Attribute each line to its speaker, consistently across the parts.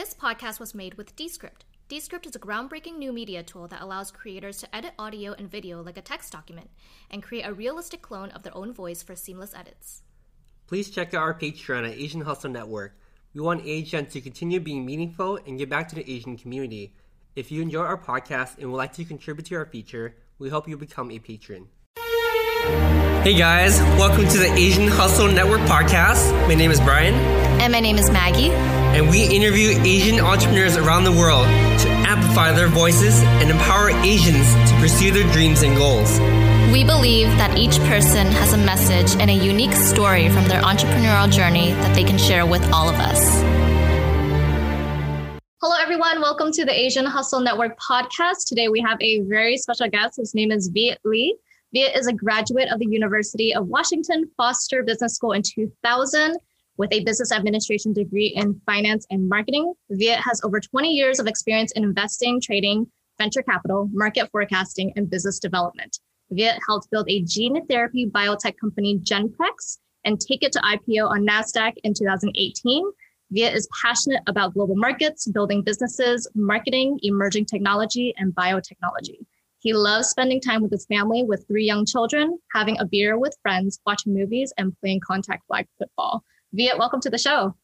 Speaker 1: This podcast was made with Descript. Descript is a groundbreaking new media tool that allows creators to edit audio and video like a text document and create a realistic clone of their own voice for seamless edits.
Speaker 2: Please check out our Patreon at Asian Hustle Network. We want Asian to continue being meaningful and give back to the Asian community. If you enjoy our podcast and would like to contribute to our feature, we hope you become a patron. Hey guys, welcome to the Asian Hustle Network podcast. My name is Brian.
Speaker 1: And my name is Maggie.
Speaker 2: And we interview Asian entrepreneurs around the world to amplify their voices and empower Asians to pursue their dreams and goals.
Speaker 1: We believe that each person has a message and a unique story from their entrepreneurial journey that they can share with all of us. Hello, everyone. Welcome to the Asian Hustle Network podcast. Today, we have a very special guest. His name is Viet Lee. Viet is a graduate of the University of Washington Foster Business School in 2000 with a business administration degree in finance and marketing. Viet has over 20 years of experience in investing, trading, venture capital, market forecasting, and business development. Viet helped build a gene therapy biotech company, Genprex, and take it to IPO on NASDAQ in 2018. Viet is passionate about global markets, building businesses, marketing, emerging technology, and biotechnology. He loves spending time with his family with three young children, having a beer with friends, watching movies, and playing contact flag football. Viet, welcome to the show.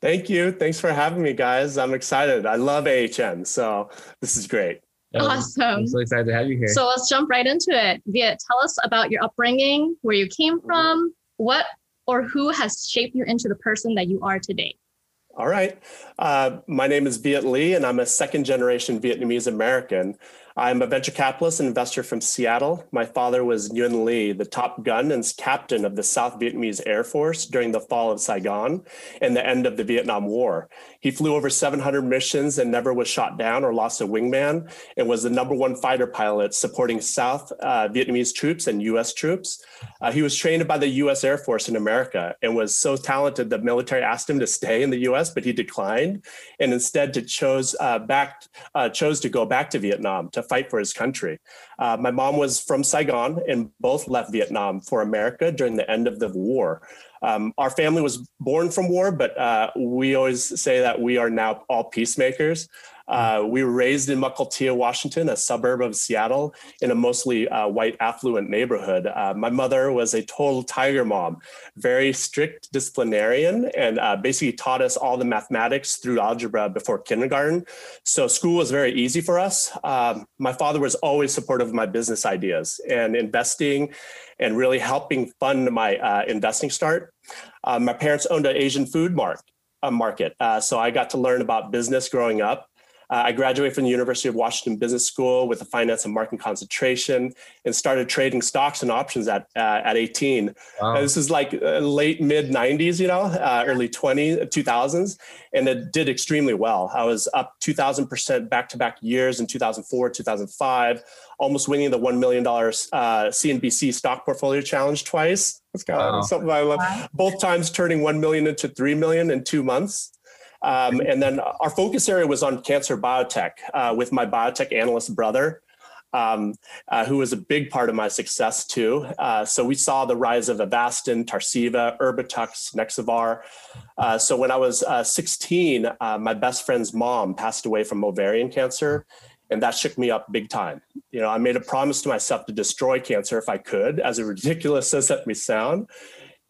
Speaker 3: Thank you. Thanks for having me, guys. I'm excited. I love AHN, so this is great.
Speaker 1: Awesome.
Speaker 4: I'm so excited to have you here.
Speaker 1: So let's jump right into it. Viet, tell us about your upbringing, where you came from, what or who has shaped you into the person that you are today.
Speaker 3: All right. Uh, my name is Viet Lee, and I'm a second generation Vietnamese American. I'm a venture capitalist and investor from Seattle. My father was Nguyen Lee, the top gun and captain of the South Vietnamese Air Force during the fall of Saigon and the end of the Vietnam War. He flew over 700 missions and never was shot down or lost a wingman, and was the number one fighter pilot supporting South uh, Vietnamese troops and US troops. Uh, he was trained by the US Air Force in America and was so talented the military asked him to stay in the US, but he declined and instead to chose uh, back uh, chose to go back to Vietnam to fight for his country. Uh, my mom was from Saigon and both left Vietnam for America during the end of the war. Um, our family was born from war, but uh, we always say that we are now all peacemakers. Uh, we were raised in Mukilteo, Washington, a suburb of Seattle, in a mostly uh, white, affluent neighborhood. Uh, my mother was a total tiger mom, very strict disciplinarian, and uh, basically taught us all the mathematics through algebra before kindergarten. So school was very easy for us. Um, my father was always supportive of my business ideas and investing and really helping fund my uh, investing start. Uh, my parents owned an Asian food mark, market. so I got to learn about business growing up. Uh, I graduated from the University of Washington Business School with a finance and marketing concentration and started trading stocks and options at uh, at 18. Wow. this is like uh, late mid 90s, you know, uh, early 20 2000s, and it did extremely well. I was up 2000% back to back years in 2004, 2005, almost winning the $1 million CNBC uh, stock portfolio challenge twice. That's kind of wow. something I love. Both times turning 1 million into 3 million in two months. Um, and then our focus area was on cancer biotech uh, with my biotech analyst brother, um, uh, who was a big part of my success too. Uh, so we saw the rise of Avastin, Tarceva, Erbitux, Nexavar. Uh, so when I was uh, 16, uh, my best friend's mom passed away from ovarian cancer. And that shook me up big time. You know, I made a promise to myself to destroy cancer if I could, as ridiculous as that may sound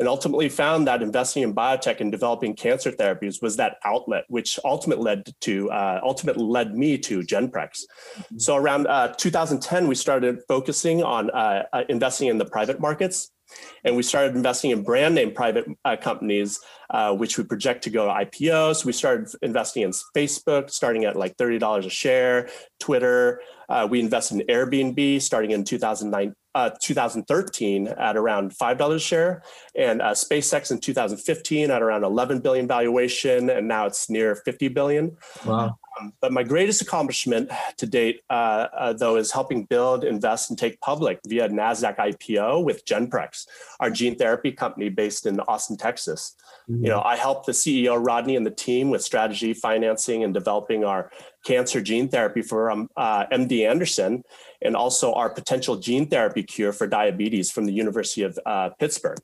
Speaker 3: and ultimately found that investing in biotech and developing cancer therapies was that outlet, which ultimately led to uh, ultimately led me to Genprex. Mm-hmm. So around uh, 2010, we started focusing on uh, uh, investing in the private markets. And we started investing in brand name private uh, companies, uh, which we project to go IPO. So we started investing in Facebook, starting at like $30 a share, Twitter. we invested in Airbnb starting in 2009, uh, 2013 at around $5 a share and uh, SpaceX in 2015 at around 11 billion valuation. And now it's near 50 billion.
Speaker 4: Wow.
Speaker 3: Um, but my greatest accomplishment to date, uh, uh, though, is helping build, invest, and take public via NASDAQ IPO with Genprex, our gene therapy company based in Austin, Texas. Mm-hmm. You know, I helped the CEO, Rodney, and the team with strategy, financing, and developing our cancer gene therapy for um, uh, MD Anderson, and also our potential gene therapy cure for diabetes from the University of uh, Pittsburgh.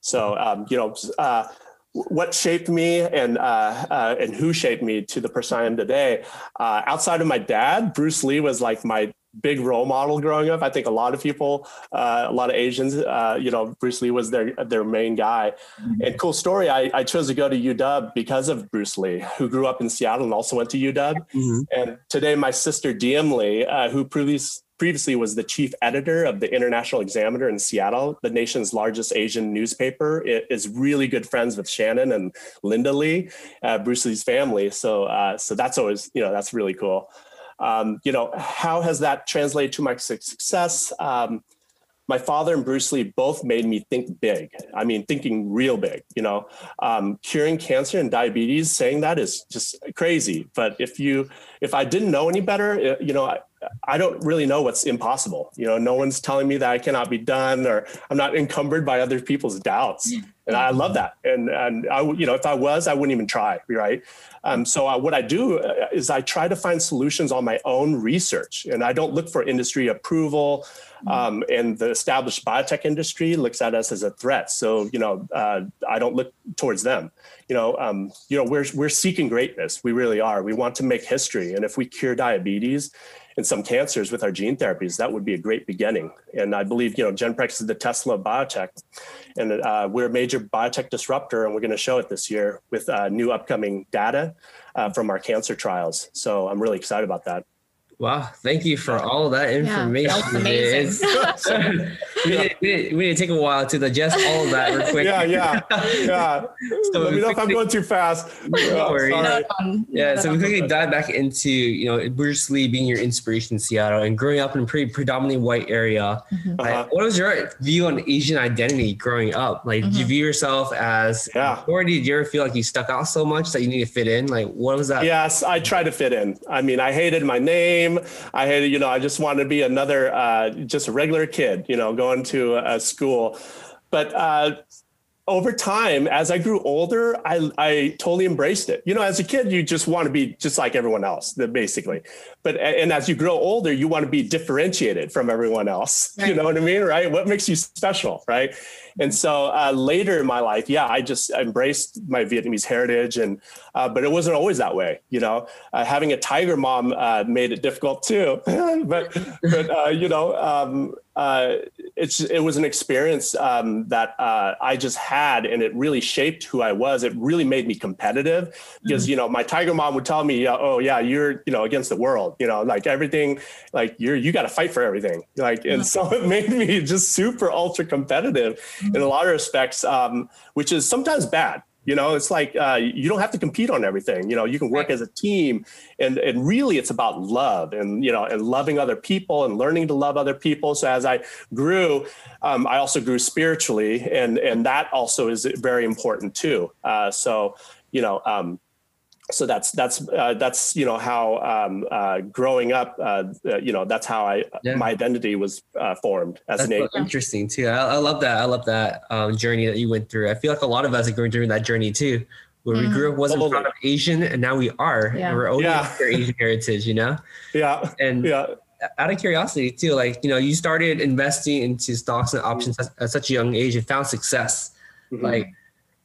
Speaker 3: So, um, you know, uh, what shaped me and uh, uh, and who shaped me to the person I am today. Uh, outside of my dad, Bruce Lee was like my big role model growing up. I think a lot of people, uh, a lot of Asians, uh, you know, Bruce Lee was their their main guy. Mm-hmm. And cool story, I, I chose to go to UW because of Bruce Lee, who grew up in Seattle and also went to UW. Mm-hmm. And today, my sister Diem Lee, uh, who previously previously was the chief editor of the International Examiner in Seattle, the nation's largest Asian newspaper, it is really good friends with Shannon and Linda Lee, uh, Bruce Lee's family. So, uh, so that's always, you know, that's really cool. Um, you know, how has that translated to my success? Um, my father and Bruce Lee both made me think big. I mean, thinking real big, you know, um, curing cancer and diabetes, saying that is just crazy. But if you, if I didn't know any better, you know, I, I don't really know what's impossible. You know, no one's telling me that I cannot be done, or I'm not encumbered by other people's doubts. And I love that. And and I, you know, if I was, I wouldn't even try. Right. Um, so uh, what I do uh, is I try to find solutions on my own research, and I don't look for industry approval. Um, and the established biotech industry looks at us as a threat. So you know, uh, I don't look towards them. You know, um, you know, we're we're seeking greatness. We really are. We want to make history, and if we cure diabetes and some cancers with our gene therapies, that would be a great beginning. And I believe, you know, Genprex is the Tesla of biotech. And uh, we're a major biotech disruptor, and we're going to show it this year with uh, new upcoming data uh, from our cancer trials. So I'm really excited about that.
Speaker 4: Wow, thank you for all that information. Yeah, amazing. we, need, we, need, we, need, to take a while to digest all of that real quick.
Speaker 3: Yeah, yeah, yeah. so Let me know if I'm going too fast.
Speaker 4: Don't worry. yeah, so we quickly dive back into you know Bruce Lee being your inspiration in Seattle and growing up in a pretty predominantly white area. Mm-hmm. Uh-huh. what was your view on Asian identity growing up? Like, mm-hmm. did you mm-hmm. view yourself as yeah. or did you ever feel like you stuck out so much that you need to fit in? Like, what was that?
Speaker 3: Yes, I tried to fit in. I mean, I hated my name. I had, you know, I just wanted to be another, uh, just a regular kid, you know, going to a school. But uh, over time, as I grew older, I, I totally embraced it. You know, as a kid, you just want to be just like everyone else, basically. But and as you grow older, you want to be differentiated from everyone else. Right. You know what I mean, right? What makes you special, right? And so uh, later in my life, yeah, I just embraced my Vietnamese heritage, and uh, but it wasn't always that way. You know, uh, having a tiger mom uh, made it difficult too. but but uh, you know, um, uh, it's it was an experience um, that I just had, and it really shaped who I was. It really made me competitive because mm-hmm. you know my tiger mom would tell me, "Oh yeah, you're you know against the world. You know, like everything, like you're you got to fight for everything." Like, and so it made me just super ultra competitive in a lot of respects, um, which is sometimes bad. You know, it's like uh, you don't have to compete on everything. You know, you can work as a team, and and really, it's about love and you know, and loving other people and learning to love other people. So as I grew, um, I also grew spiritually, and and that also is very important too. Uh, so you know, um, so that's that's uh, that's you know how um, uh, growing up uh, uh you know that's how I yeah. my identity was uh, formed as that's an Asian.
Speaker 4: Interesting too. I, I, love that. I love that um, journey that you went through. I feel like a lot of us are going through that journey too, where mm. we grew up wasn't totally. proud of Asian, and now we are. Yeah. And we're owning yeah. their Asian heritage. You know.
Speaker 3: Yeah.
Speaker 4: And
Speaker 3: yeah.
Speaker 4: Out of curiosity too, like you know, you started investing into stocks and options at, at such a young age and found success. Mm-hmm. Like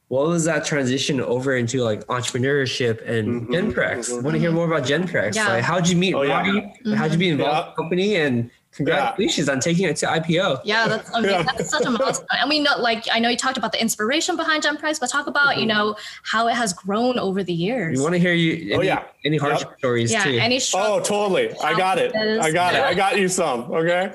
Speaker 4: what was that transition over into like entrepreneurship and mm-hmm, Genprex? Mm-hmm. I want to hear more about Genprex. Yeah. Like, how'd you meet oh, Robbie? Yeah. Mm-hmm. How'd you be involved yeah. in the company? And congratulations yeah. on taking it to IPO.
Speaker 1: Yeah, that's I mean, yeah. that's such a milestone. And we know, like, I know you talked about the inspiration behind Genprex, but talk about mm-hmm. you know how it has grown over the years.
Speaker 4: We want to hear you.
Speaker 3: Oh yeah,
Speaker 4: any hardship yep. stories
Speaker 1: yeah,
Speaker 4: too.
Speaker 1: Any
Speaker 3: oh, totally. I got it. I got it. I got you some. Okay.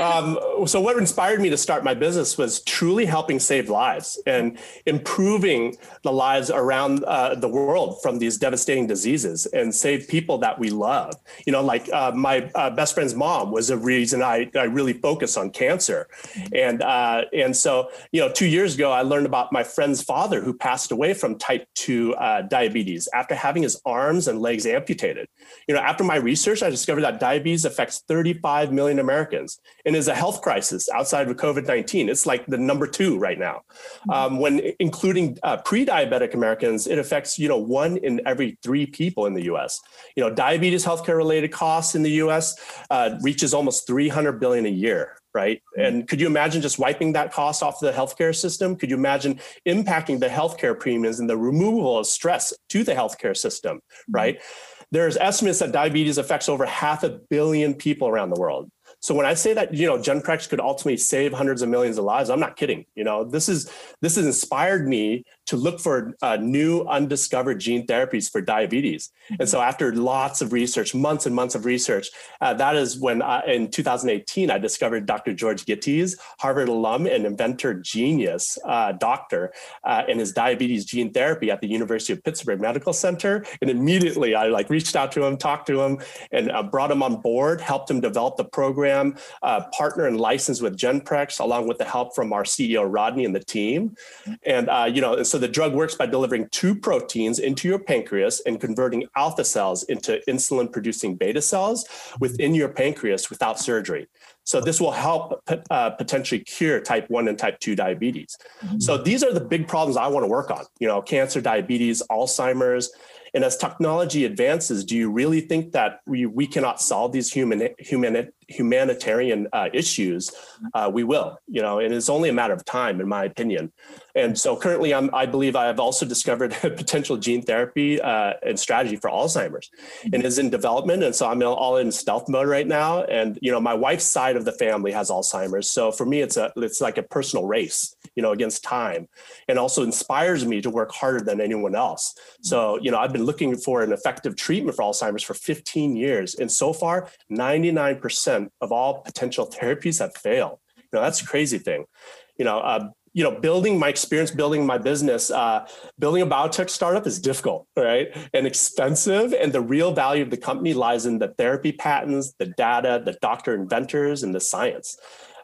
Speaker 3: Um, so what inspired me to start my business was truly helping save lives and improving the lives around uh, the world from these devastating diseases and save people that we love. You know, like uh, my uh, best friend's mom was a reason I, I really focus on cancer. And, uh, and so, you know, two years ago, I learned about my friend's father who passed away from type 2 uh, diabetes after having his arms and legs amputated. You know, after my research, I discovered that diabetes affects 35 million Americans and is a health crisis outside of COVID 19. It's like the number two right now. Mm-hmm. Um, when including uh, pre diabetic Americans, it affects, you know, one in every three people in the US. You know, diabetes healthcare related costs in the US uh, reaches almost 300 billion a year. Right? Mm-hmm. And could you imagine just wiping that cost off the healthcare system? Could you imagine impacting the healthcare premiums and the removal of stress to the healthcare system, mm-hmm. right? There's estimates that diabetes affects over half a billion people around the world. So when I say that, you know, Genprex could ultimately save hundreds of millions of lives, I'm not kidding. You know, this is this has inspired me to look for uh, new undiscovered gene therapies for diabetes. And so after lots of research, months and months of research, uh, that is when I, in 2018 I discovered Dr. George Gittes, Harvard alum and inventor genius uh, doctor, uh, in his diabetes gene therapy at the University of Pittsburgh Medical Center. And immediately I like reached out to him, talked to him, and uh, brought him on board, helped him develop the program, uh, partner and license with Genprex, along with the help from our CEO Rodney and the team. And you know, so the drug works by delivering two proteins into your pancreas and converting alpha cells into insulin producing beta cells within your pancreas without surgery. So this will help uh, potentially cure type 1 and type 2 diabetes. Mm-hmm. So these are the big problems I want to work on, you know, cancer, diabetes, Alzheimer's, and as technology advances, do you really think that we, we cannot solve these human, human humanitarian uh, issues, uh, we will, you know, and it's only a matter of time, in my opinion. And so currently, I'm, I believe I have also discovered a potential gene therapy uh, and strategy for Alzheimer's, and is in development. And so I'm all in stealth mode right now. And you know, my wife's side of the family has Alzheimer's, so for me, it's a it's like a personal race, you know, against time, and also inspires me to work harder than anyone else. So you know, I've been looking for an effective treatment for Alzheimer's for 15 years, and so far, 99 percent of all potential therapies have failed. You know, that's a crazy thing. You know, uh, you know, building my experience, building my business, uh, building a biotech startup is difficult, right? And expensive. And the real value of the company lies in the therapy patents, the data, the doctor inventors, and the science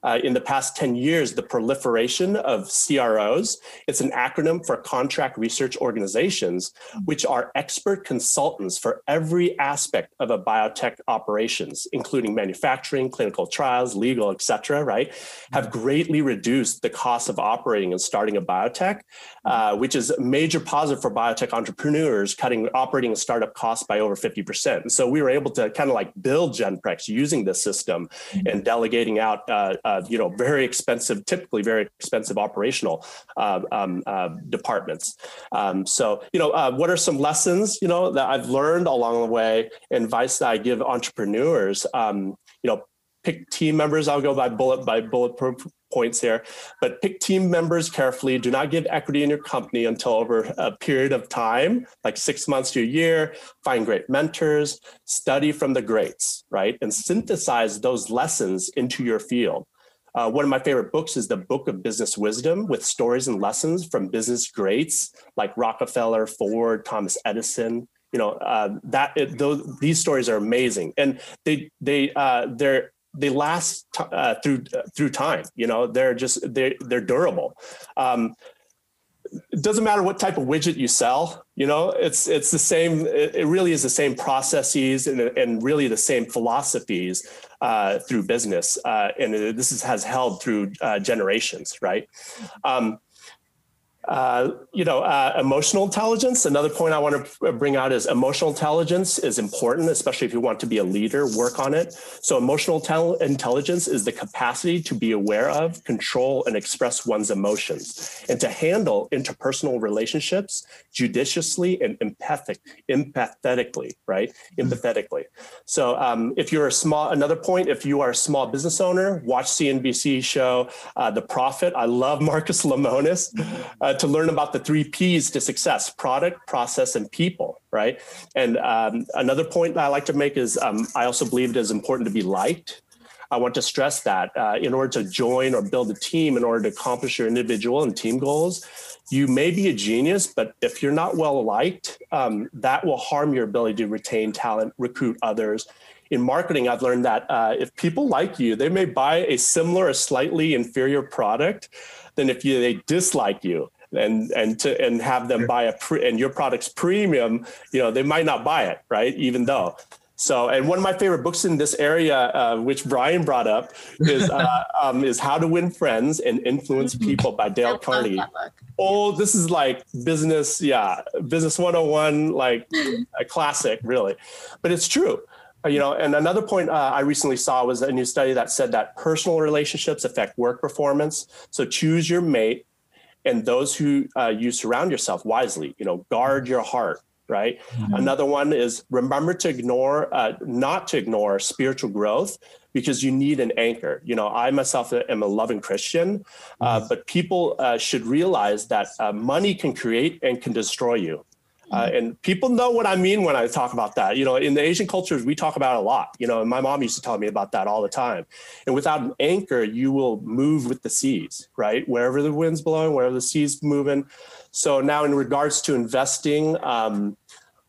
Speaker 3: uh, in the past 10 years the proliferation of CROs. It's an acronym for contract research organizations, which are expert consultants for every aspect of a biotech operations, including manufacturing, clinical trials, legal, et cetera, right, have greatly reduced the cost of operating and starting a biotech, uh, which is a major positive for biotech entrepreneurs, cutting operating and startup costs by over 50%. And so we were able to kind of like build Genprex using this system and delegating out uh, uh, you know, very expensive, typically very expensive operational uh, um, uh, departments. Um, so, you know, uh, what are some lessons, you know, that I've learned along the way, and advice that I give entrepreneurs? Um, you know, pick team members. I'll go by bullet by bullet points here, but pick team members carefully. Do not give equity in your company until over a period of time, like six months to a year. Find great mentors, study from the greats, right? And synthesize those lessons into your field. Uh, one of my favorite books is the Book of Business Wisdom with stories and lessons from business greats like Rockefeller, Ford, Thomas Edison. You know uh, that it, those, these stories are amazing, and they they uh, they're they last t- uh, through through time. You know they're just they're they're durable. Um, it doesn't matter what type of widget you sell you know it's it's the same it, it really is the same processes and, and really the same philosophies uh, through business uh, and this is, has held through uh, generations right? Um, uh, you know, uh, emotional intelligence. Another point I want to bring out is emotional intelligence is important, especially if you want to be a leader, work on it. So, emotional tel- intelligence is the capacity to be aware of, control, and express one's emotions, and to handle interpersonal relationships judiciously and empathic, empathetically, right? Mm-hmm. Empathetically. So, um, if you're a small, another point, if you are a small business owner, watch CNBC show uh, The Profit. I love Marcus Lemonis. To learn about the three P's to success product, process, and people, right? And um, another point that I like to make is um, I also believe it is important to be liked. I want to stress that uh, in order to join or build a team, in order to accomplish your individual and team goals, you may be a genius, but if you're not well liked, um, that will harm your ability to retain talent, recruit others. In marketing, I've learned that uh, if people like you, they may buy a similar or slightly inferior product than if you, they dislike you and and to and have them buy a pre, and your product's premium you know they might not buy it right? Even though. So and one of my favorite books in this area uh, which brian brought up is uh, um, is how to win friends and influence mm-hmm. people by dale carnegie. oh this is like business yeah business 101 like a classic really. But it's true you know, and another point uh, I recently saw was a new study that said that personal relationships affect work performance. So choose your mate and those who uh, you surround yourself wisely. You know, guard your heart. Right. Mm-hmm. Another one is remember to ignore, uh, not to ignore spiritual growth because you need an anchor. You know, I myself am a loving Christian, uh, mm-hmm. but people uh, should realize that uh, money can create and can destroy you. Uh, mm-hmm. and people know what I mean when I talk about that. You know, in the Asian cultures, we talk about it a lot. You know, and my mom used to tell me about that all the time. And without an anchor, you will move with the seas, right? Wherever the wind's blowing, wherever the sea's moving. So now, in regards to investing, um,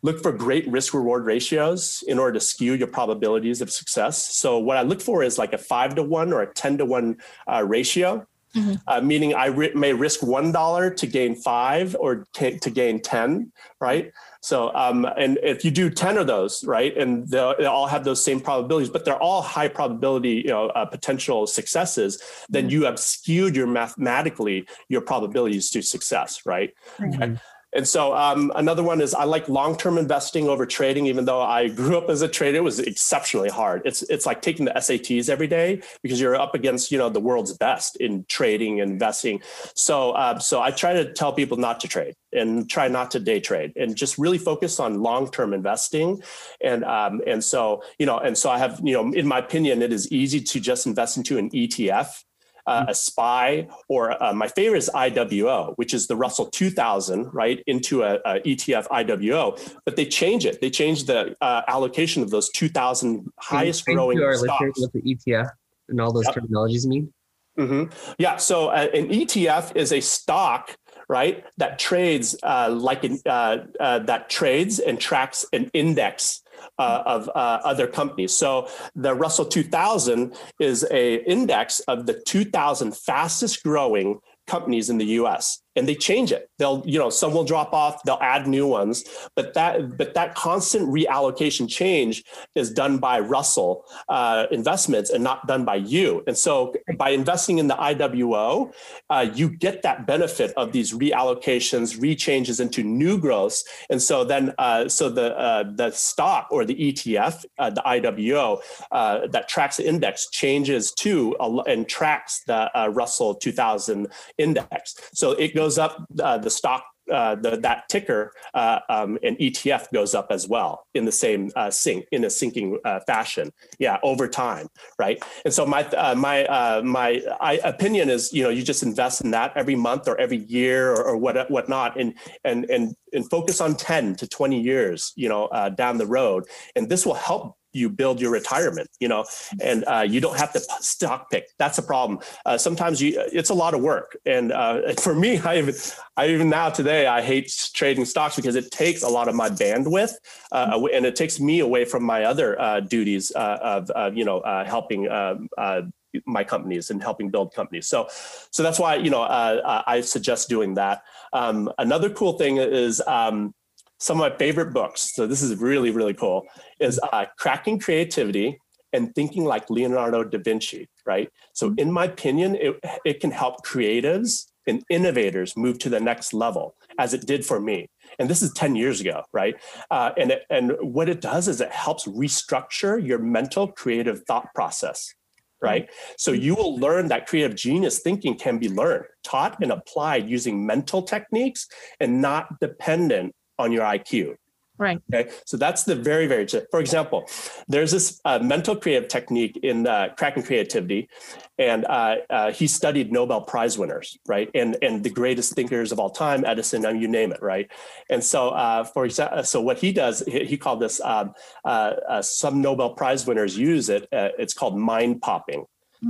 Speaker 3: look for great risk reward ratios in order to skew your probabilities of success. So what I look for is like a five to one or a ten to one uh, ratio. Mm-hmm. Uh, meaning I ri- may risk one dollar to gain five or t- to gain ten, right? So, um, and if you do ten of those, right, and they all have those same probabilities, but they're all high probability, you know, uh, potential successes, then mm-hmm. you have skewed your mathematically your probabilities to success, right? Mm-hmm. Okay. And so um, another one is I like long-term investing over trading. Even though I grew up as a trader, it was exceptionally hard. It's it's like taking the SATs every day because you're up against you know the world's best in trading and investing. So uh, so I try to tell people not to trade and try not to day trade and just really focus on long-term investing. And um, and so you know and so I have you know in my opinion it is easy to just invest into an ETF uh, a SPY, or uh, my favorite is IWO, which is the Russell 2000, right, into a, a ETF IWO. But they change it. They change the uh, allocation of those 2000 highest growing stocks.
Speaker 4: What the ETF and all those yep. terminologies mean?
Speaker 3: Mm-hmm. Yeah. So uh, an ETF is a stock right that trades uh, like an, uh, uh, that trades and tracks an index uh, of uh, other companies. So the Russell 2000 is a index of the 2000 fastest growing companies in the US and they change it. They'll, you know, some will drop off, they'll add new ones, but that but that constant reallocation change is done by Russell uh, investments and not done by you. And so by investing in the IWO, uh, you get that benefit of these reallocations, rechanges into new growths. And so then, uh, so the uh, the stock or the ETF, uh, the IWO uh, that tracks the index changes to and tracks the Russell 2000 index. So it goes up, uh, the stock uh, the, that ticker uh, um, and ETF goes up as well in the same uh, in a sinking uh, fashion. Yeah, over time, right? And so my uh, my uh, my I, opinion is, you know, you just invest in that every month or every year or, or what whatnot, and and and and focus on ten to twenty years, you know, down the road, and this will help you build your retirement you know and uh, you don't have to stock pick. That's a problem. Uh, sometimes you it's a lot of work. And uh, for me i even i even now today i hate trading stocks because it takes a lot of my bandwidth uh, and it takes me away from my other uh, duties uh, of you know helping um, my companies and helping build companies. So so that's why you know i suggest doing that. Um, another cool thing is um, some of my favorite books. So this is really, really cool. Is uh, Cracking Creativity and Thinking Like Leonardo da Vinci. Right. So mm-hmm. in my opinion, it it can help creatives and innovators move to the next level, as it did for me. And this is 10 years ago, right? Uh, and, it, and what it does is it helps restructure your mental creative thought process right? So you will learn that creative genius thinking can be learned, taught, and applied using mental techniques and not dependent on your IQ.
Speaker 1: Right.
Speaker 3: Okay. So that's the very, very, for example, there's this uh, mental creative technique in uh, cracking creativity. And uh, uh, he studied Nobel Prize winners, right? And, and the greatest thinkers of all time, Edison, I mean, you name it, right? And so, uh, for example, so what he does, he, he called this, um, uh, some Nobel Prize winners use it. it's called mind popping.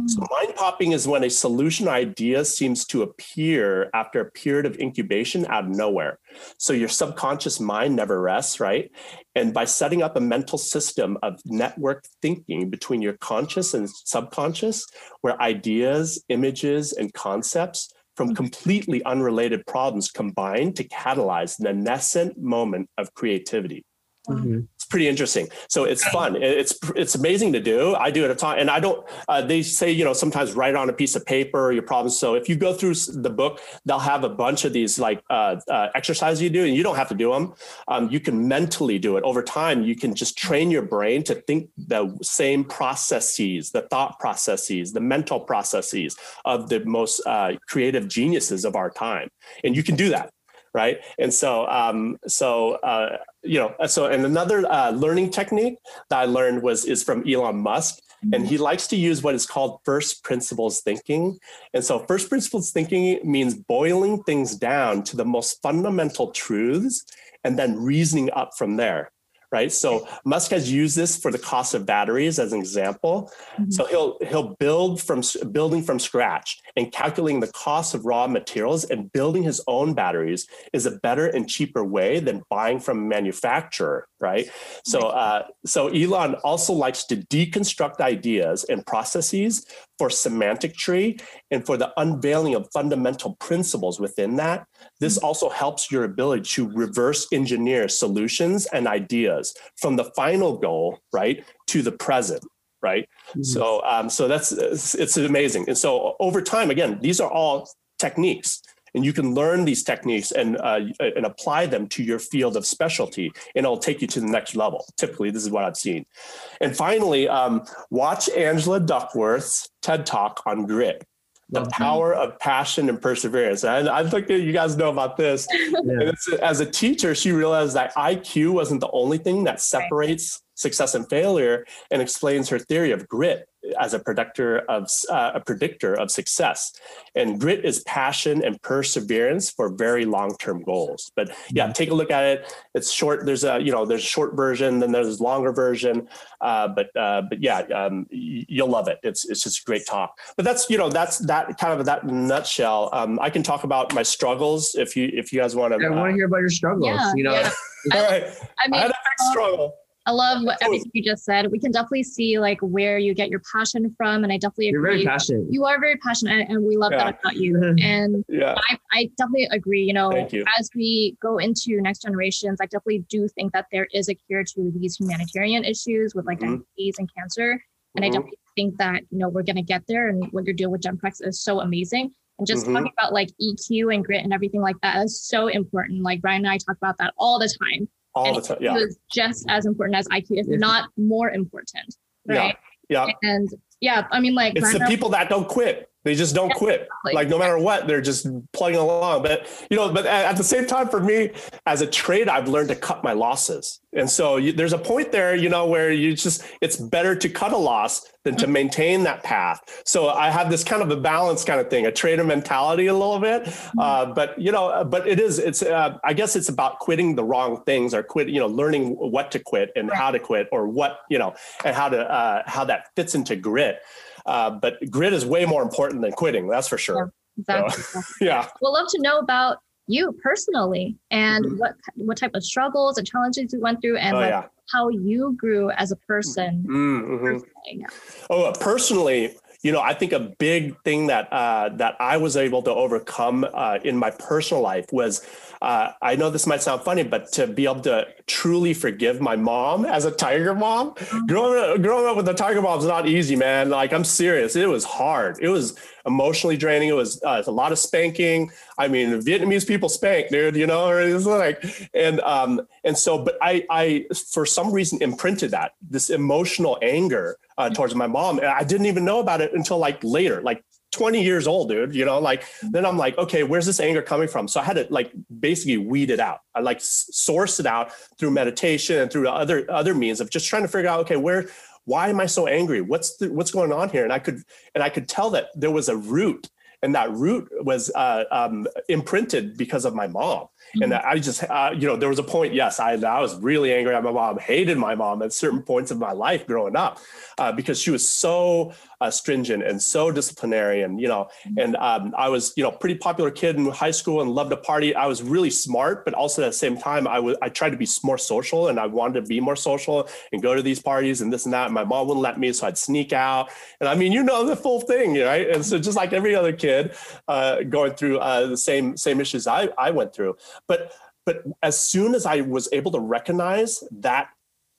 Speaker 3: So mm. mind popping is when a solution idea seems to appear after a period of incubation out of nowhere. So your subconscious mind never rests, right? And by setting up a mental system of network thinking between your conscious and subconscious, where ideas, images, and concepts from mm. completely unrelated problems combine to catalyze the nascent moment of creativity. Mm-hmm. Pretty interesting. So it's fun. It's it's amazing to do. I do it a ton, and I don't. Uh, they say you know sometimes write on a piece of paper your problems. So if you go through the book, they'll have a bunch of these like uh, uh, exercises you do, and you don't have to do them. Um, you can mentally do it over time. You can just train your brain to think the same processes, the thought processes, the mental processes of the most uh, creative geniuses of our time, and you can do that right? And so, um, so uh, you know, so and another uh, learning technique that I learned was is from Elon Musk, and he likes to use what is called first principles thinking. And so, first principles thinking means boiling things down to the most fundamental truths and then reasoning up from there right? So Musk has used this for the cost of batteries as an example. Mm-hmm. So he'll he'll build from building from scratch and calculating the cost of raw materials and building his own batteries is a better and cheaper way than buying from a manufacturer, right? So uh, so Elon also likes to deconstruct ideas and processes for semantic tree and for the unveiling of fundamental principles within that. This mm-hmm. also helps your ability to reverse engineer solutions and ideas from the final goal, right, to the present right mm-hmm. so um, so that's it's, it's amazing and so over time again these are all techniques and you can learn these techniques and uh, and apply them to your field of specialty and it'll take you to the next level typically this is what i've seen and finally um, watch angela duckworth's ted talk on grit the power of passion and perseverance. And I think you guys know about this. Yeah. as a teacher, she realized that IQ wasn't the only thing that separates success and failure and explains her theory of grit as a predictor of uh, a predictor of success. And grit is passion and perseverance for very long-term goals. But yeah, mm-hmm. take a look at it. It's short. There's a you know there's a short version, then there's a longer version. Uh, but uh, but yeah, um, you'll love it. It's it's just a great talk. But that's you know that's that kind of that nutshell. Um, I can talk about my struggles if you if you guys want to.
Speaker 4: I want to hear about your struggles.
Speaker 1: Yeah,
Speaker 4: you know.
Speaker 1: Yeah.
Speaker 3: All right. I, mean, I had a big struggle.
Speaker 1: I love what everything you just said. We can definitely see like where you get your passion from, and I definitely
Speaker 4: agree. You're very passionate.
Speaker 1: You are very passionate, and we love yeah. that about you. And yeah. I, I definitely agree. You know,
Speaker 3: you.
Speaker 1: as we go into next generations, I definitely do think that there is a cure to these humanitarian issues with like mm-hmm. diabetes and cancer. And mm-hmm. I definitely think that you know we're gonna get there, and what you're doing with Genprex is so amazing. And just mm-hmm. talking about like EQ and grit and everything like that is so important. Like Brian and I talk about that all the time
Speaker 3: all and the time. Yeah.
Speaker 1: It's just as important as IQ, if not more important. Right.
Speaker 3: Yeah. yeah.
Speaker 1: And yeah, I mean, like
Speaker 3: it's the people that don't quit. They just don't quit. Like no matter what, they're just plugging along. But you know, but at the same time, for me as a trade, I've learned to cut my losses. And so you, there's a point there, you know, where you just it's better to cut a loss than to mm-hmm. maintain that path. So I have this kind of a balance kind of thing, a trader mentality a little bit. Mm-hmm. Uh, but you know, but it is it's uh, I guess it's about quitting the wrong things or quit, you know, learning what to quit and how to quit or what you know and how to uh, how that fits into grit. Uh, but grit is way more important than quitting. That's for sure.
Speaker 1: Yeah, exactly.
Speaker 3: So, yeah.
Speaker 1: We'll love to know about you personally and mm-hmm. what what type of struggles and challenges you went through and oh, yeah. how you grew as a person.
Speaker 3: Mm-hmm. Personally. Yeah. Oh, uh, personally, you know, I think a big thing that uh, that I was able to overcome uh, in my personal life was uh, I know this might sound funny, but to be able to truly forgive my mom as a tiger mom, mm-hmm. growing up, growing up with a tiger mom is not easy, man. Like I'm serious, it was hard. It was emotionally draining. It was uh, a lot of spanking. I mean, Vietnamese people spank, dude. You know, it's like and um and so, but I I for some reason imprinted that this emotional anger uh, towards my mom. And I didn't even know about it until like later, like 20 years old, dude, you know, like then I'm like, okay, where's this anger coming from? So I had to like basically weed it out. I like source it out through meditation and through other other means of just trying to figure out, okay, where why am I so angry? What's the, what's going on here? And I could and I could tell that there was a root and that root was uh, um, imprinted because of my mom. Mm-hmm. And I just, uh, you know, there was a point. Yes, I, I was really angry at my mom. Hated my mom at certain points of my life growing up uh, because she was so uh, stringent and so disciplinarian, you know. Mm-hmm. And um, I was, you know, pretty popular kid in high school and loved to party. I was really smart, but also at the same time, I was I tried to be more social and I wanted to be more social and go to these parties and this and that. And my mom wouldn't let me, so I'd sneak out. And I mean, you know, the full thing, right? And so just like every other kid uh, going through uh, the same same issues I I went through, but but as soon as I was able to recognize that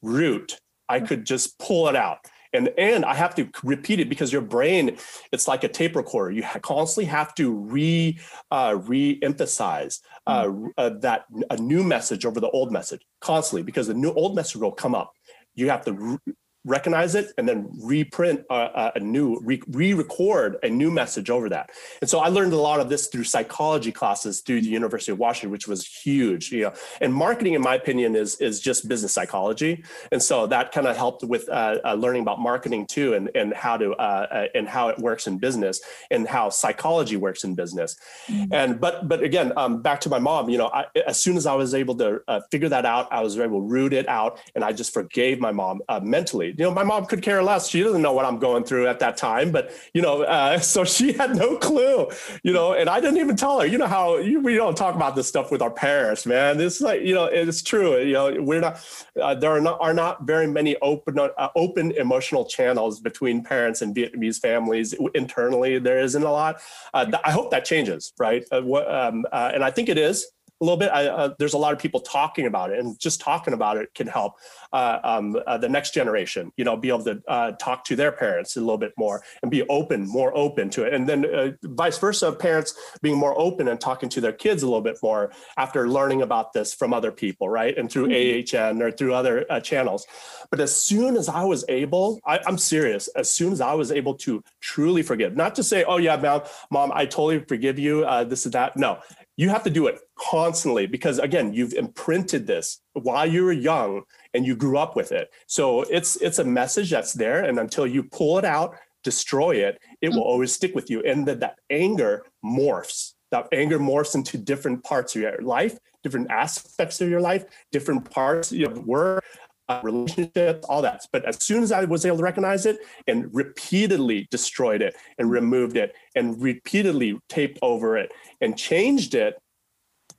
Speaker 3: root, I could just pull it out. And, and I have to repeat it because your brain, it's like a tape recorder. You constantly have to re uh, re-emphasize uh, mm-hmm. uh, that a new message over the old message constantly because the new old message will come up. You have to recognize it and then reprint a, a new re-record a new message over that. And so i learned a lot of this through psychology classes through the university of washington which was huge you know. And marketing in my opinion is is just business psychology. And so that kind of helped with uh, uh, learning about marketing too and and how to uh, uh, and how it works in business and how psychology works in business. Mm-hmm. and but but again um, back to my mom you know I, as soon as i was able to uh, figure that out i was able to root it out and i just forgave my mom uh, mentally you know, my mom could care less. She doesn't know what I'm going through at that time, but you know, uh, so she had no clue, you know, and I didn't even tell her, you know, how you, we don't talk about this stuff with our parents, man. It's like, you know, it's true. You know, we're not, uh, there are not, are not very many open, uh, open emotional channels between parents and Vietnamese families internally. There isn't a lot. Uh, I hope that changes. Right. Uh, um, uh, and I think it is a little bit. I, uh, there's a lot of people talking about it, and just talking about it can help uh, um, uh, the next generation. You know, be able to uh, talk to their parents a little bit more and be open, more open to it, and then uh, vice versa. Parents being more open and talking to their kids a little bit more after learning about this from other people, right, and through mm-hmm. AHN or through other uh, channels. But as soon as I was able, I, I'm serious. As soon as I was able to truly forgive, not to say, "Oh yeah, mom, mom, I totally forgive you," this is that. No, you have to do it constantly because again you've imprinted this while you were young and you grew up with it. So it's it's a message that's there and until you pull it out destroy it it will mm-hmm. always stick with you. And that that anger morphs. That anger morphs into different parts of your life different aspects of your life different parts of work uh, relationships, all that. But as soon as I was able to recognize it and repeatedly destroyed it and removed it and repeatedly taped over it and changed it,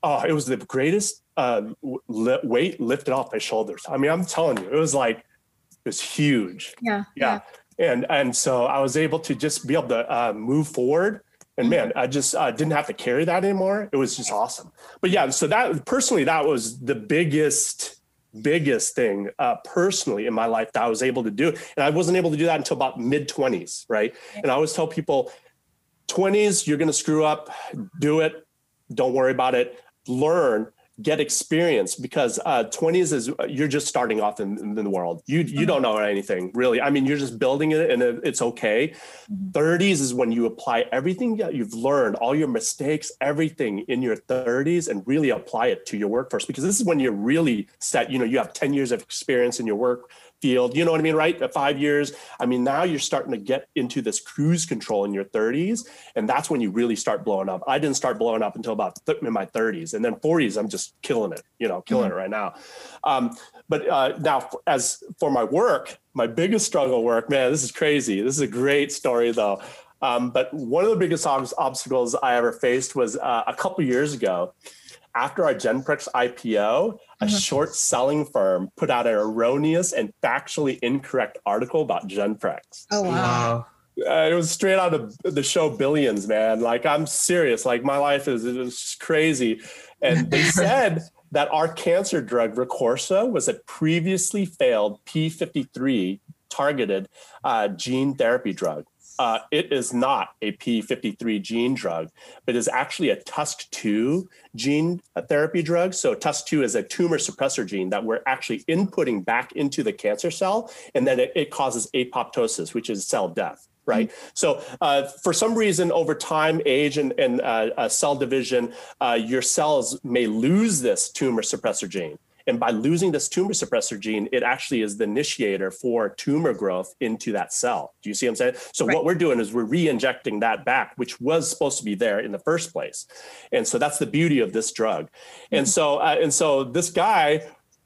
Speaker 3: oh, it was the greatest uh, li- weight lifted off my shoulders. I mean, I'm telling you, it was like, it was huge.
Speaker 1: Yeah.
Speaker 3: Yeah. yeah. And, and so I was able to just be able to uh, move forward and mm-hmm. man, I just uh, didn't have to carry that anymore. It was just awesome. But yeah, so that personally, that was the biggest biggest thing uh, personally in my life that I was able to do. And I wasn't able to do that until about mid 20s, right? And I always tell people 20s, you're going to screw up, do it, don't worry about it, learn get experience because uh, 20s is you're just starting off in, in the world you you mm-hmm. don't know anything really i mean you're just building it and it's okay mm-hmm. 30s is when you apply everything that you've learned all your mistakes everything in your 30s and really apply it to your workforce because this is when you're really set you know you have 10 years of experience in your work field. You know what I mean, right? At five years. I mean, now you're starting to get into this cruise control in your 30s, and that's when you really start blowing up. I didn't start blowing up until about th- in my 30s, and then 40s, I'm just killing it. You know, killing mm-hmm. it right now. Um, but uh, now, as for my work, my biggest struggle work, man, this is crazy. This is a great story, though. Um, but one of the biggest ob- obstacles I ever faced was uh, a couple years ago after our Genprex IPO, a mm-hmm. short selling firm put out an erroneous and factually incorrect article about Genprex.
Speaker 1: Oh, wow.
Speaker 3: Uh, it was straight out of the show Billions, man. Like, I'm serious. Like, my life is, is crazy. And they said that our cancer drug, Reqorsa, was a previously failed P53 targeted uh, gene therapy drug. Uh, it is not a P53 gene drug, but is actually a TUSC2 gene therapy drug. So TUSC2 is a tumor suppressor gene that we're actually inputting back into the cancer cell, and then it, it causes apoptosis, which is cell death right? Mm-hmm. So, uh, for some reason, over time, age, and, and uh, uh, cell division, uh, your cells may lose this tumor suppressor gene. And by losing this tumor suppressor gene, it actually is the initiator for tumor growth into that cell. Do you see what I'm saying? So right. what we're doing is we're re-injecting that back, which was supposed to be there in the first place. And so that's the beauty of this drug. Mm-hmm. And so uh, and so this guy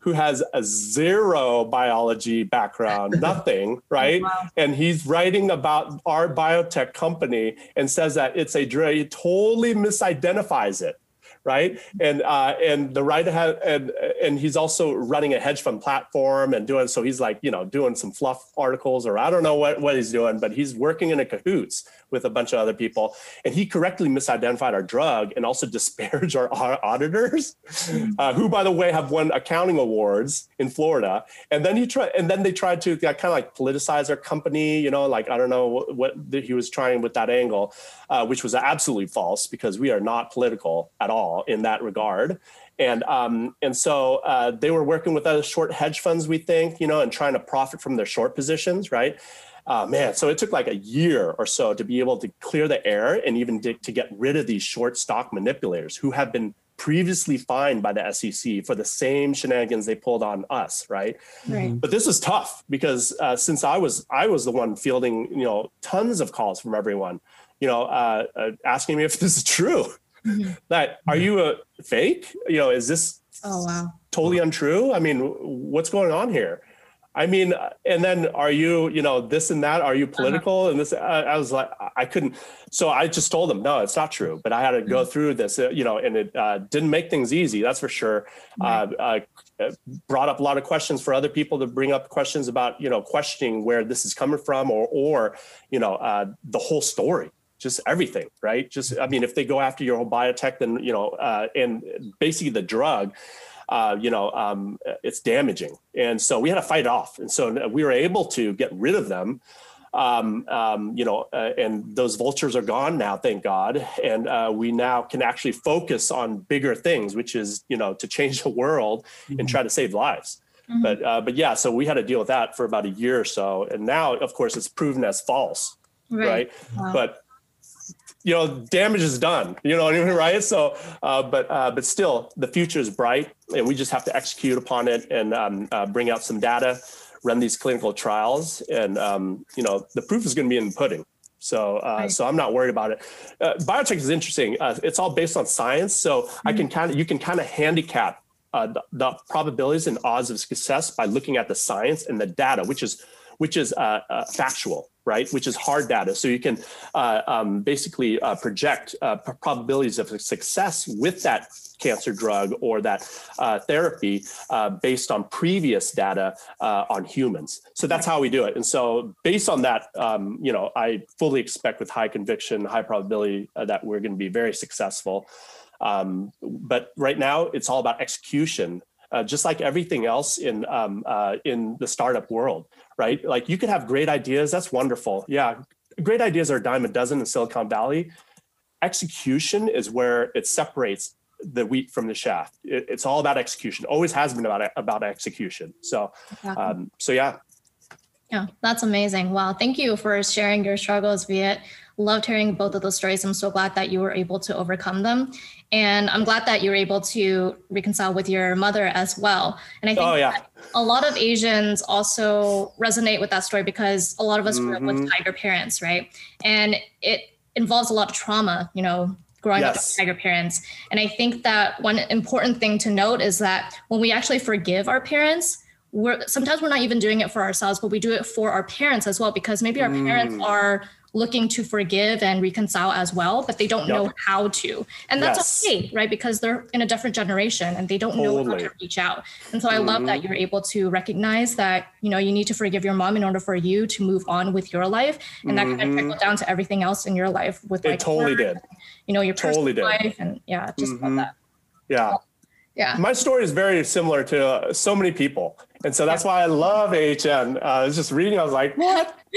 Speaker 3: who has a zero biology background, nothing, right? Wow. And he's writing about our biotech company and says that it's a drug, he totally misidentifies it right? And uh, and the right and and he's also running a hedge fund platform and doing so he's like you know doing some fluff articles or I don't know what what he's doing, but he's working in a cahoots with a bunch of other people, and he correctly misidentified our drug and also disparaged our, our auditors, mm-hmm. uh, who by the way have won accounting awards in Florida, and then he tried and then they tried to kind of like politicize our company, you know, like I don't know what, what he was trying with that angle, uh, which was absolutely false because we are not political at all in that regard. And um, and so uh, they were working with other short hedge funds, we think, you know, and trying to profit from their short positions, right? Uh, man, so it took like a year or so to be able to clear the air and even to, to get rid of these short stock manipulators who have been previously fined by the SEC for the same shenanigans they pulled on us, right? Right. But this was tough because uh, since I was I was the one fielding you know tons of calls from everyone, you know, uh, uh, asking me if this is true. Mm-hmm. That are you a fake? You know, is this
Speaker 1: oh wow
Speaker 3: totally untrue? I mean, what's going on here? I mean, and then are you, you know, this and that? Are you uh-huh. political? Uh-huh. And this, I, I, was like, I couldn't. So I just told them, no, it's not true. But I had to go mm-hmm. through this, uh, you know, and it uh, didn't make things easy. That's for sure. Uh, uh, brought up a lot of questions for other people to bring up questions about, you know, questioning where this is coming from, or, or, you know, uh, the whole story just everything, right? Just, I mean, if they go after your whole biotech, then, you know, uh, and basically the drug, uh, you know, um, it's damaging. And so we had to fight off. And so we were able to get rid of them. Um, um, you know, uh, and those vultures are gone now, thank God. And uh, we now can actually focus on bigger things, which is, you know, to change the world mm-hmm. and try to save lives. Mm-hmm. But uh, but yeah, so we had to deal with that for about a year or so, and now, of course, it's proven as false, right? right? Wow. But you know, damage is done. You know what I mean, right? So, uh, but uh, but still, the future is bright, and we just have to execute upon it and um, uh, bring out some data, run these clinical trials, and um, you know, the proof is going to be in the pudding. So, uh, right. so I'm not worried about it. Uh, biotech is interesting. Uh, it's all based on science, so mm-hmm. I can kind of you can kind of handicap the, the, probabilities and odds of success by looking at the science and the data, which is which is factual right? Which is hard data. So you can uh, um, basically uh, project uh, probabilities of success with that cancer drug or that uh, therapy uh, based on previous data uh, on humans. So that's how we do it. And so based on that, um, you know, I fully expect with high conviction, high probability that we're going to be very successful. Um, but right now, it's all about execution. Uh, just like everything else in um, uh, in the startup world, right? Like you could have great ideas. That's wonderful. Yeah. Great ideas are a dime a dozen in Silicon Valley. Execution is where it separates the wheat from the shaft. It, it's all about execution. Always has been about about execution. So, exactly. um, so yeah.
Speaker 1: Yeah, that's amazing. Wow, thank you for sharing your struggles, Viet. Loved hearing both of those stories. I'm so glad that you were able to overcome them. And I'm glad that you were able to reconcile with your mother as well. And I think oh, yeah. a lot of Asians also resonate with that story because a lot of us mm-hmm. grew up with mm-hmm. tiger parents, right? And it involves a lot of trauma, you know, growing yes. up with tiger parents. And I think that one important thing to note is that when we actually forgive our parents, we're sometimes we're not even doing it for ourselves, but we do it for our parents as well because maybe our mm. parents are looking to forgive and reconcile as well, but they don't yep. know how to. And that's yes. okay, right? Because they're in a different generation and they don't totally. know how to reach out. And so I mm-hmm. love that mm-hmm. you're able to recognize that, you know, you need to forgive your mom in order for you to move on with your life. And mm-hmm. that kind of trickled down to everything else in your life with
Speaker 3: like it totally did.
Speaker 1: You know, your totally personal did. life and yeah, just mm-hmm. love that.
Speaker 3: Yeah.
Speaker 1: Yeah.
Speaker 3: My story is very similar to uh, so many people. And so that's yeah. why I love AHN. Uh, I was just reading, I was like, what?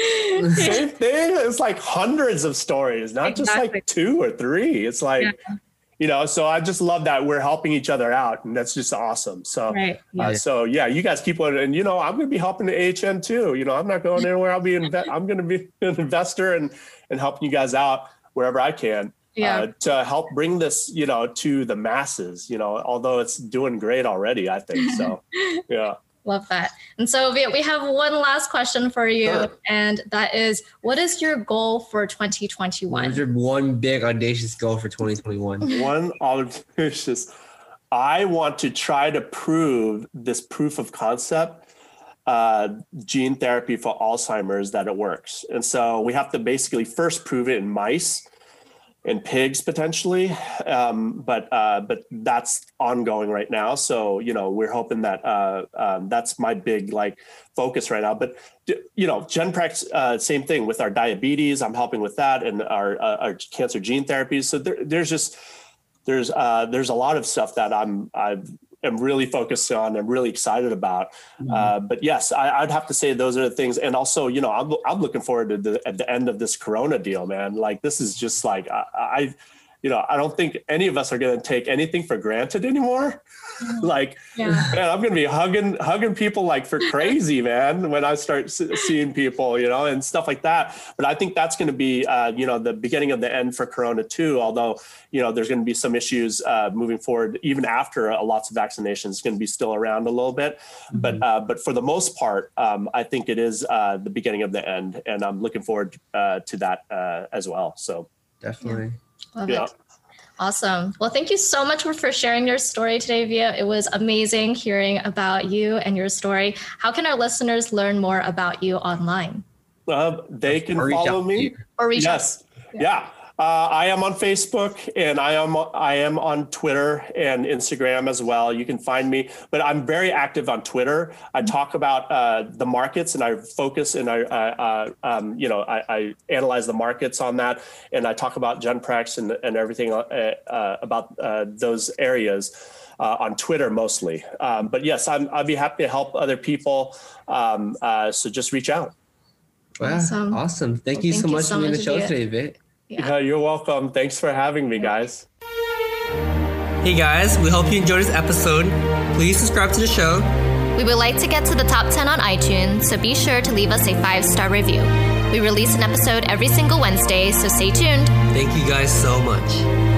Speaker 3: Same thing? It's like hundreds of stories, not exactly. just like two or three. It's like, yeah. you know, so I just love that we're helping each other out. And that's just awesome. So, right. yeah. Uh, so yeah, you guys keep on, and you know, I'm going to be helping the AHN too. You know, I'm not going anywhere. I'll be, inve- I'm going to be an investor and, and helping you guys out wherever I can yeah. Uh, to help bring this, you know, to the masses, you know, although it's doing great already, I think. So, yeah.
Speaker 1: Love that. And so we have one last question for you. Sure. And that is what is your goal for 2021? What is
Speaker 4: your one big audacious goal for 2021?
Speaker 3: one audacious. I want to try to prove this proof of concept uh, gene therapy for Alzheimer's that it works. And so we have to basically first prove it in mice and pigs potentially, um, but uh, but that's ongoing right now. So you know we're hoping that uh, um, that's my big like focus right now. But you know Genprex, uh, same thing with our diabetes. I'm helping with that and our uh, our cancer gene therapies. So there, there's just there's uh, there's a lot of stuff that I'm I've am really focused on. I'm really excited about. Mm-hmm. Uh, but yes, I, would have to say those are the things. And also, you know, I'm, I'm looking forward to the, at the end of this Corona deal, man. Like this is just like I, I you know, I don't think any of us are going to take anything for granted anymore. Mm-hmm. like, yeah. man, I'm going to be hugging, hugging people like for crazy, man, when I start seeing people, you know, and stuff like that. But I think that's going to be, uh, you know, the beginning of the end for Corona too. Although, you know, there's going to be some issues uh, moving forward, even after uh, lots of vaccinations, it's going to be still around a little bit. Mm-hmm. But, uh, but for the most part, um, I think it is uh, the beginning of the end, and I'm looking forward uh, to that as well. So
Speaker 4: definitely. Yeah.
Speaker 1: Love yeah. it. Awesome. Well, thank you so much for, for sharing your story today, Viet. It was amazing hearing about you and your story. How can our listeners learn more about you online?
Speaker 3: Uh, they can follow me.
Speaker 1: Or reach
Speaker 3: yes. Out. Yeah. yeah. Uh, I am on Facebook and I am I am on Twitter and Instagram as well. You can find me, but I'm very active on Twitter. I talk about uh, the markets and I focus and I, uh, um, you know, I, I, analyze the markets on that, and I talk about Genprex and and everything uh, uh, about uh, those areas. on Twitter mostly, um, but yes, I'm, I'd be happy to help other people. Um, so just reach out.
Speaker 4: Wow, awesome! awesome. Thank well, you thank so much for being on the show today, Viet.
Speaker 3: Yeah. yeah, you're welcome. Thanks for having me, guys.
Speaker 2: Hey guys, we hope you enjoyed this episode. Please subscribe to the show.
Speaker 1: We would like to get to the top 10 on iTunes, so be sure to leave us a five star review. We release an episode every single Wednesday, so stay tuned.
Speaker 2: Thank you guys so much.